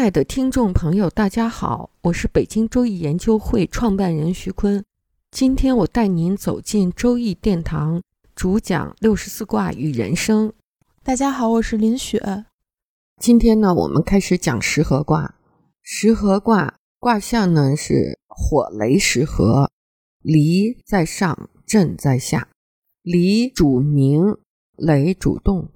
爱的听众朋友，大家好，我是北京周易研究会创办人徐坤。今天我带您走进周易殿堂，主讲六十四卦与人生。大家好，我是林雪。今天呢，我们开始讲十合卦。十合卦卦象呢是火雷十合，离在上，震在下。离主明，雷主动，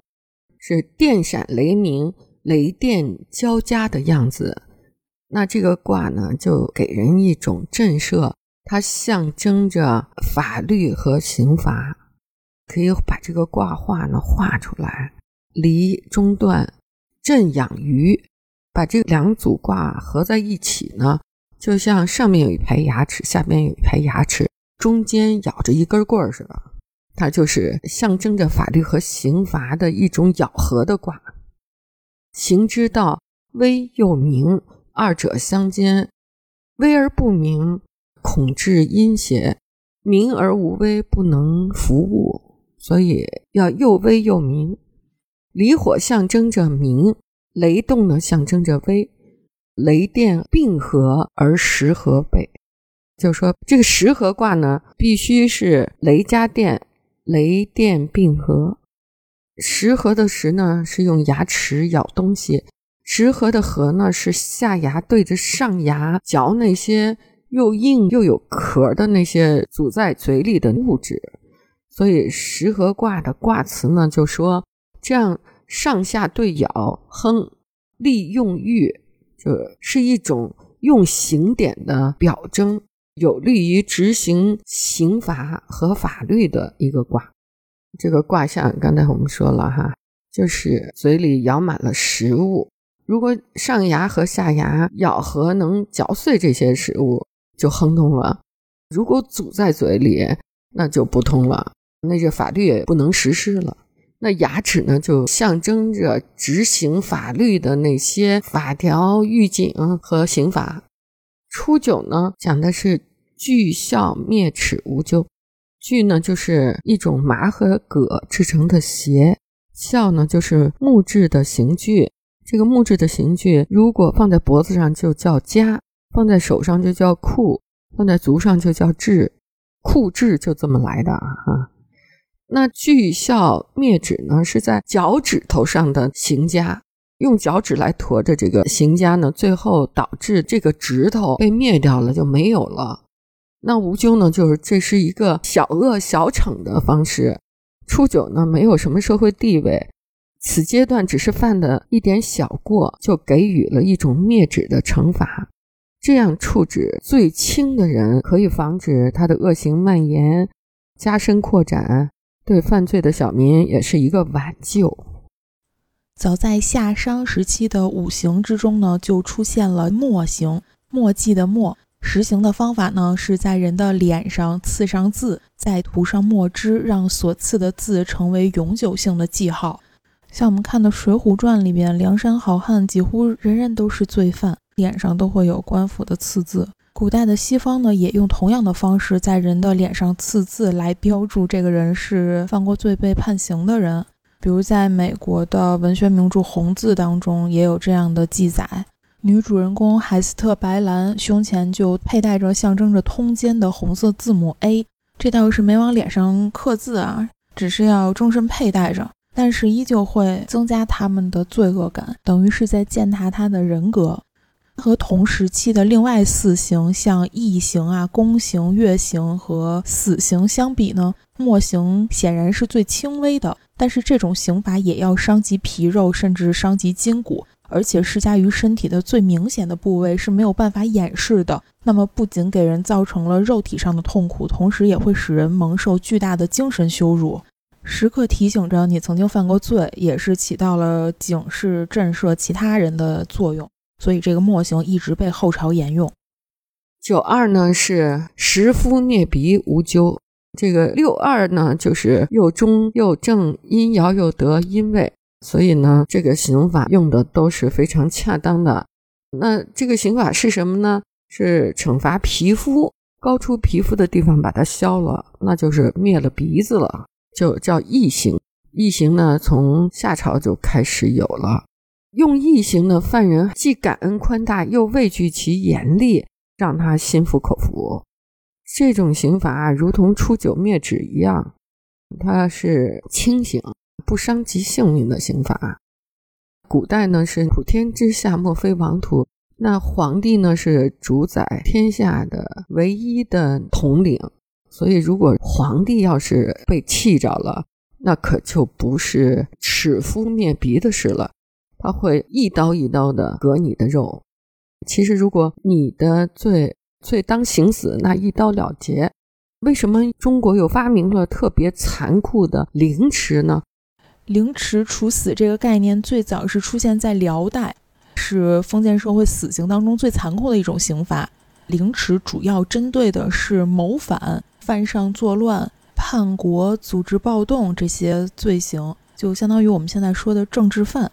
是电闪雷鸣。雷电交加的样子，那这个卦呢，就给人一种震慑，它象征着法律和刑罚，可以把这个卦画呢画出来。离中断，震养鱼，把这两组卦合在一起呢，就像上面有一排牙齿，下面有一排牙齿，中间咬着一根棍儿似的，它就是象征着法律和刑罚的一种咬合的卦。行之道，微又明，二者相间。微而不明，恐致阴邪；明而无微，不能服物。所以要又微又明。离火象征着明，雷动呢象征着微。雷电并合而时合北，就是说这个时合卦呢，必须是雷加电，雷电并合。十合的十呢，是用牙齿咬东西；十合的合呢，是下牙对着上牙嚼那些又硬又有壳的那些阻在嘴里的物质。所以十合卦的卦辞呢，就说这样上下对咬，哼，利用欲，就是一种用刑点的表征，有利于执行刑罚和法律的一个卦。这个卦象，刚才我们说了哈，就是嘴里咬满了食物，如果上牙和下牙咬合能嚼碎这些食物，就亨通了；如果阻在嘴里，那就不通了，那这法律也不能实施了。那牙齿呢，就象征着执行法律的那些法条、狱警和刑法。初九呢，讲的是锯孝灭齿无咎。锯呢，就是一种麻和葛制成的鞋；鞘呢，就是木质的刑具。这个木质的刑具，如果放在脖子上就叫枷，放在手上就叫裤，放在足上就叫雉。裤雉就这么来的啊。那锯孝灭指呢，是在脚趾头上的刑枷，用脚趾来驮着这个刑枷呢，最后导致这个指头被灭掉了，就没有了。那无咎呢？就是这是一个小恶小惩的方式。初九呢，没有什么社会地位，此阶段只是犯的一点小过，就给予了一种灭指的惩罚。这样处置最轻的人，可以防止他的恶行蔓延、加深扩展，对犯罪的小民也是一个挽救。早在夏商时期的五行之中呢，就出现了墨刑，墨迹的墨。实行的方法呢，是在人的脸上刺上字，再涂上墨汁，让所刺的字成为永久性的记号。像我们看的《水浒传》里边，梁山好汉几乎人人都是罪犯，脸上都会有官府的刺字。古代的西方呢，也用同样的方式在人的脸上刺字，来标注这个人是犯过罪被判刑的人。比如在美国的文学名著《红字》当中，也有这样的记载。女主人公海斯特·白兰胸前就佩戴着象征着通奸的红色字母 A，这倒是没往脸上刻字啊，只是要终身佩戴着，但是依旧会增加他们的罪恶感，等于是在践踏他的人格。和同时期的另外四刑，像异刑啊、宫刑、月刑和死刑相比呢，墨刑显然是最轻微的，但是这种刑罚也要伤及皮肉，甚至伤及筋骨。而且施加于身体的最明显的部位是没有办法掩饰的，那么不仅给人造成了肉体上的痛苦，同时也会使人蒙受巨大的精神羞辱。时刻提醒着你曾经犯过罪，也是起到了警示、震慑其他人的作用。所以这个墨刑一直被后朝沿用。九二呢是食夫灭鼻无咎，这个六二呢就是又中又正，阴爻又得阴位，所以呢这个刑法用的都是非常恰当的。那这个刑法是什么呢？是惩罚皮肤高出皮肤的地方把它削了，那就是灭了鼻子了。就叫异刑，异刑呢，从夏朝就开始有了。用异刑的犯人，既感恩宽大，又畏惧其严厉，让他心服口服。这种刑罚如同初九灭指一样，它是轻刑，不伤及性命的刑罚。古代呢，是普天之下莫非王土，那皇帝呢是主宰天下的唯一的统领。所以，如果皇帝要是被气着了，那可就不是齿夫灭鼻的事了，他会一刀一刀的割你的肉。其实，如果你的罪罪当行死，那一刀了结。为什么中国又发明了特别残酷的凌迟呢？凌迟处死这个概念最早是出现在辽代，是封建社会死刑当中最残酷的一种刑罚。凌迟主要针对的是谋反。犯上作乱、叛国、组织暴动这些罪行，就相当于我们现在说的政治犯。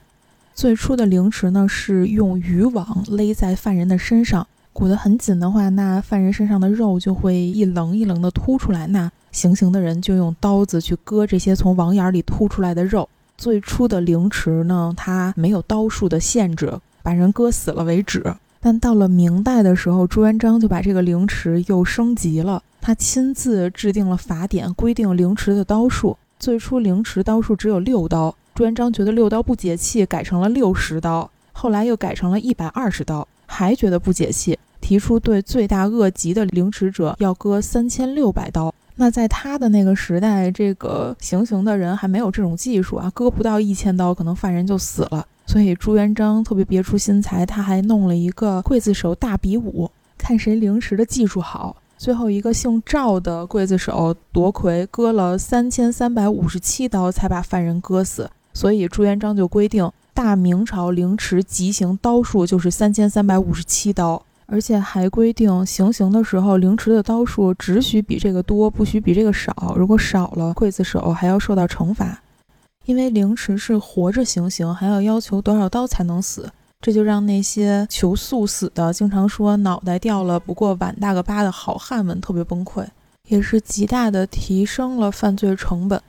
最初的凌迟呢，是用渔网勒在犯人的身上，裹得很紧的话，那犯人身上的肉就会一棱一棱的凸出来。那行刑的人就用刀子去割这些从网眼里凸出来的肉。最初的凌迟呢，它没有刀数的限制，把人割死了为止。但到了明代的时候，朱元璋就把这个凌迟又升级了。他亲自制定了法典，规定凌迟的刀数。最初凌迟刀数只有六刀，朱元璋觉得六刀不解气，改成了六十刀。后来又改成了一百二十刀，还觉得不解气，提出对罪大恶极的凌迟者要割三千六百刀。那在他的那个时代，这个行刑的人还没有这种技术啊，割不到一千刀，可能犯人就死了。所以朱元璋特别别出心裁，他还弄了一个刽子手大比武，看谁凌迟的技术好。最后一个姓赵的刽子手夺魁割了三千三百五十七刀，才把犯人割死。所以朱元璋就规定，大明朝凌迟极刑刀数就是三千三百五十七刀，而且还规定行刑的时候，凌迟的刀数只许比这个多，不许比这个少。如果少了，刽子手还要受到惩罚。因为凌迟是活着行刑，还要要求多少刀才能死。这就让那些求速死的、经常说脑袋掉了不过碗大个疤的好汉们特别崩溃，也是极大的提升了犯罪成本。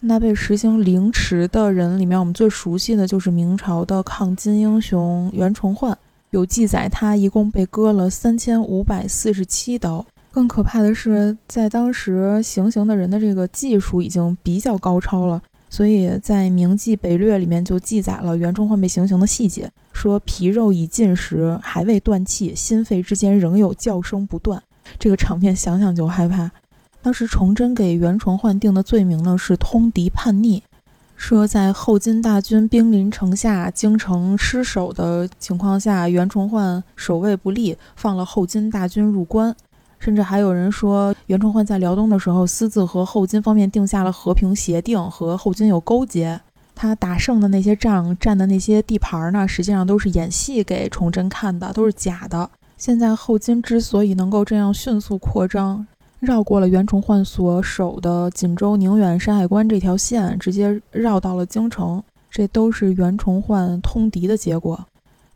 那被实行凌迟的人里面，我们最熟悉的就是明朝的抗金英雄袁崇焕，有记载他一共被割了三千五百四十七刀。更可怕的是，在当时行刑的人的这个技术已经比较高超了。所以在《明记北略》里面就记载了袁崇焕被行刑的细节，说皮肉已尽时，还未断气，心肺之间仍有叫声不断。这个场面想想就害怕。当时崇祯给袁崇焕定的罪名呢是通敌叛逆，说在后金大军兵临城下，京城失守的情况下，袁崇焕守卫不力，放了后金大军入关。甚至还有人说，袁崇焕在辽东的时候，私自和后金方面定下了和平协定，和后金有勾结。他打胜的那些仗，占的那些地盘呢，实际上都是演戏给崇祯看的，都是假的。现在后金之所以能够这样迅速扩张，绕过了袁崇焕所守的锦州、宁远、山海关这条线，直接绕到了京城，这都是袁崇焕通敌的结果。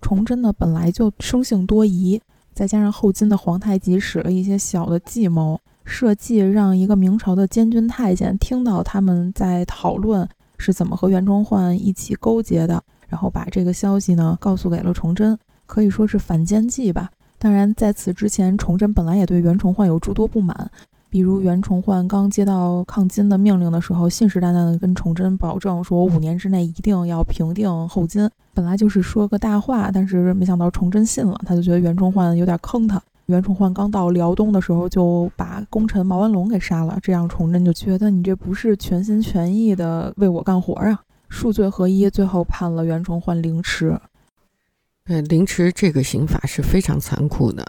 崇祯呢，本来就生性多疑。再加上后金的皇太极使了一些小的计谋，设计让一个明朝的监军太监听到他们在讨论是怎么和袁崇焕一起勾结的，然后把这个消息呢告诉给了崇祯，可以说是反间计吧。当然，在此之前，崇祯本来也对袁崇焕有诸多不满。比如袁崇焕刚接到抗金的命令的时候，信誓旦旦地跟崇祯保证说：“五年之内一定要平定后金。”本来就是说个大话，但是没想到崇祯信了，他就觉得袁崇焕有点坑他。袁崇焕刚到辽东的时候，就把功臣毛文龙给杀了，这样崇祯就觉得你这不是全心全意的为我干活啊！数罪合一，最后判了袁崇焕凌迟。呃，凌迟这个刑法是非常残酷的，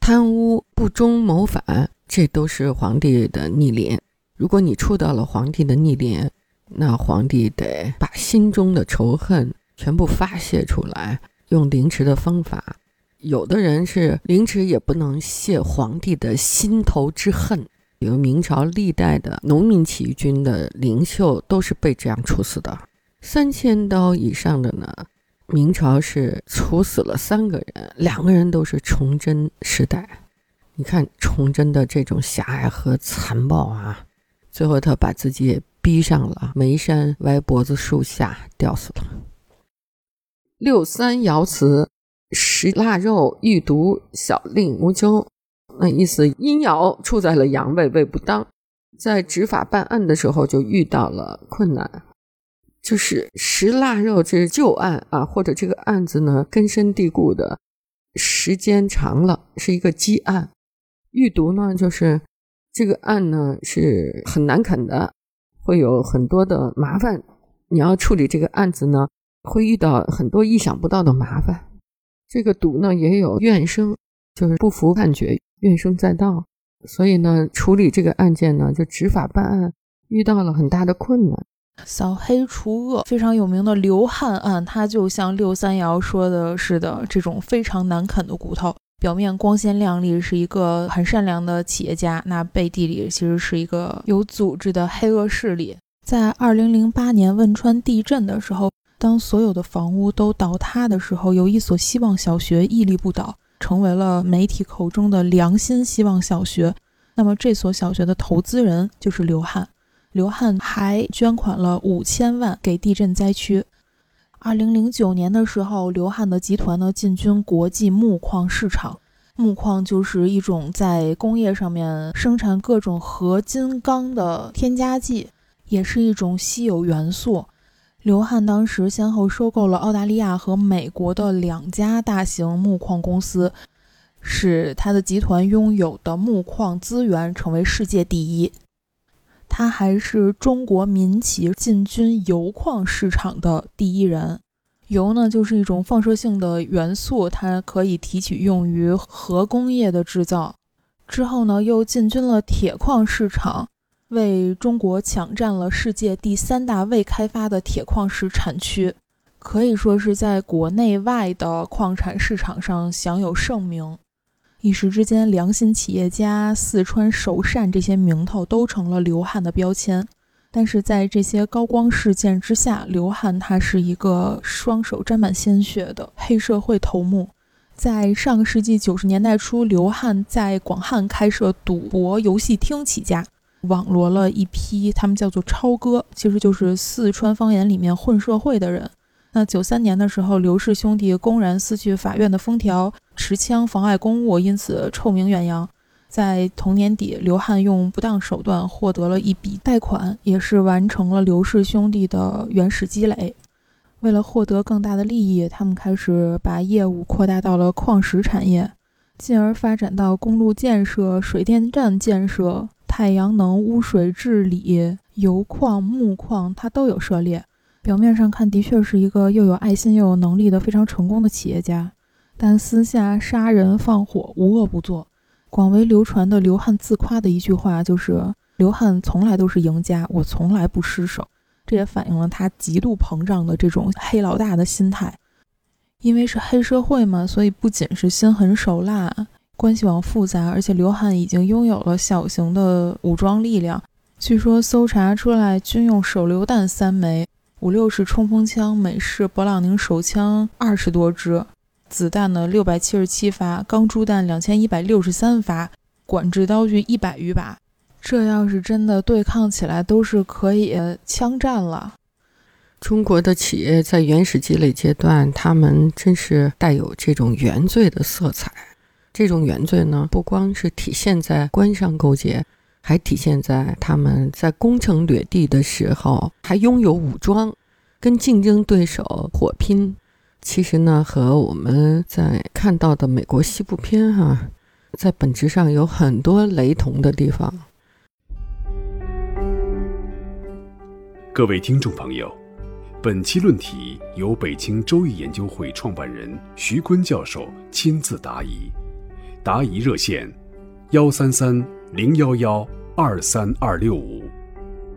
贪污、不忠、谋反。这都是皇帝的逆鳞。如果你触到了皇帝的逆鳞，那皇帝得把心中的仇恨全部发泄出来，用凌迟的方法。有的人是凌迟也不能泄皇帝的心头之恨。比如明朝历代的农民起义军的领袖都是被这样处死的，三千刀以上的呢。明朝是处死了三个人，两个人都是崇祯时代。你看崇祯的这种狭隘和残暴啊，最后他把自己也逼上了眉山，歪脖子树下吊死了。六三爻辞：食腊肉，欲毒，小令无咎。那意思，阴爻处在了阳位，位不当，在执法办案的时候就遇到了困难。就是食腊肉，这是旧案啊，或者这个案子呢根深蒂固的，时间长了，是一个积案。预毒呢，就是这个案呢是很难啃的，会有很多的麻烦。你要处理这个案子呢，会遇到很多意想不到的麻烦。这个毒呢也有怨声，就是不服判决。怨声载道，所以呢，处理这个案件呢，就执法办案遇到了很大的困难。扫黑除恶非常有名的刘汉案，它就像六三爻说的似的，这种非常难啃的骨头。表面光鲜亮丽，是一个很善良的企业家，那背地里其实是一个有组织的黑恶势力。在二零零八年汶川地震的时候，当所有的房屋都倒塌的时候，有一所希望小学屹立不倒。成为了媒体口中的良心希望小学。那么这所小学的投资人就是刘汉。刘汉还捐款了五千万给地震灾区。二零零九年的时候，刘汉的集团呢进军国际木矿市场。木矿就是一种在工业上面生产各种合金钢的添加剂，也是一种稀有元素。刘汉当时先后收购了澳大利亚和美国的两家大型木矿公司，使他的集团拥有的木矿资源成为世界第一。他还是中国民企进军铀矿市场的第一人。铀呢，就是一种放射性的元素，它可以提取用于核工业的制造。之后呢，又进军了铁矿市场。为中国抢占了世界第三大未开发的铁矿石产区，可以说是在国内外的矿产市场上享有盛名。一时之间，良心企业家、四川首善这些名头都成了刘汉的标签。但是在这些高光事件之下，刘汉他是一个双手沾满鲜血的黑社会头目。在上个世纪九十年代初，刘汉在广汉开设赌博游戏厅起家。网罗了一批，他们叫做超哥，其实就是四川方言里面混社会的人。那九三年的时候，刘氏兄弟公然撕去法院的封条，持枪妨碍公务，因此臭名远扬。在同年底，刘汉用不当手段获得了一笔贷款，也是完成了刘氏兄弟的原始积累。为了获得更大的利益，他们开始把业务扩大到了矿石产业，进而发展到公路建设、水电站建设。太阳能、污水治理、油矿、木矿，它都有涉猎。表面上看，的确是一个又有爱心又有能力的非常成功的企业家，但私下杀人放火，无恶不作。广为流传的刘汉自夸的一句话就是：“刘汉从来都是赢家，我从来不失手。”这也反映了他极度膨胀的这种黑老大的心态。因为是黑社会嘛，所以不仅是心狠手辣。关系网复杂，而且刘汉已经拥有了小型的武装力量。据说搜查出来，军用手榴弹三枚，五六式冲锋枪、美式勃朗宁手枪二十多支，子弹呢六百七十七发，钢珠弹两千一百六十三发，管制刀具一百余把。这要是真的对抗起来，都是可以枪战了。中国的企业在原始积累阶段，他们真是带有这种原罪的色彩。这种原罪呢，不光是体现在官商勾结，还体现在他们在攻城掠地的时候还拥有武装，跟竞争对手火拼。其实呢，和我们在看到的美国西部片哈，在本质上有很多雷同的地方。各位听众朋友，本期论题由北京周易研究会创办人徐坤教授亲自答疑。答疑热线：幺三三零幺幺二三二六五，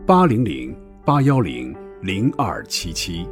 八零零八幺零零二七七。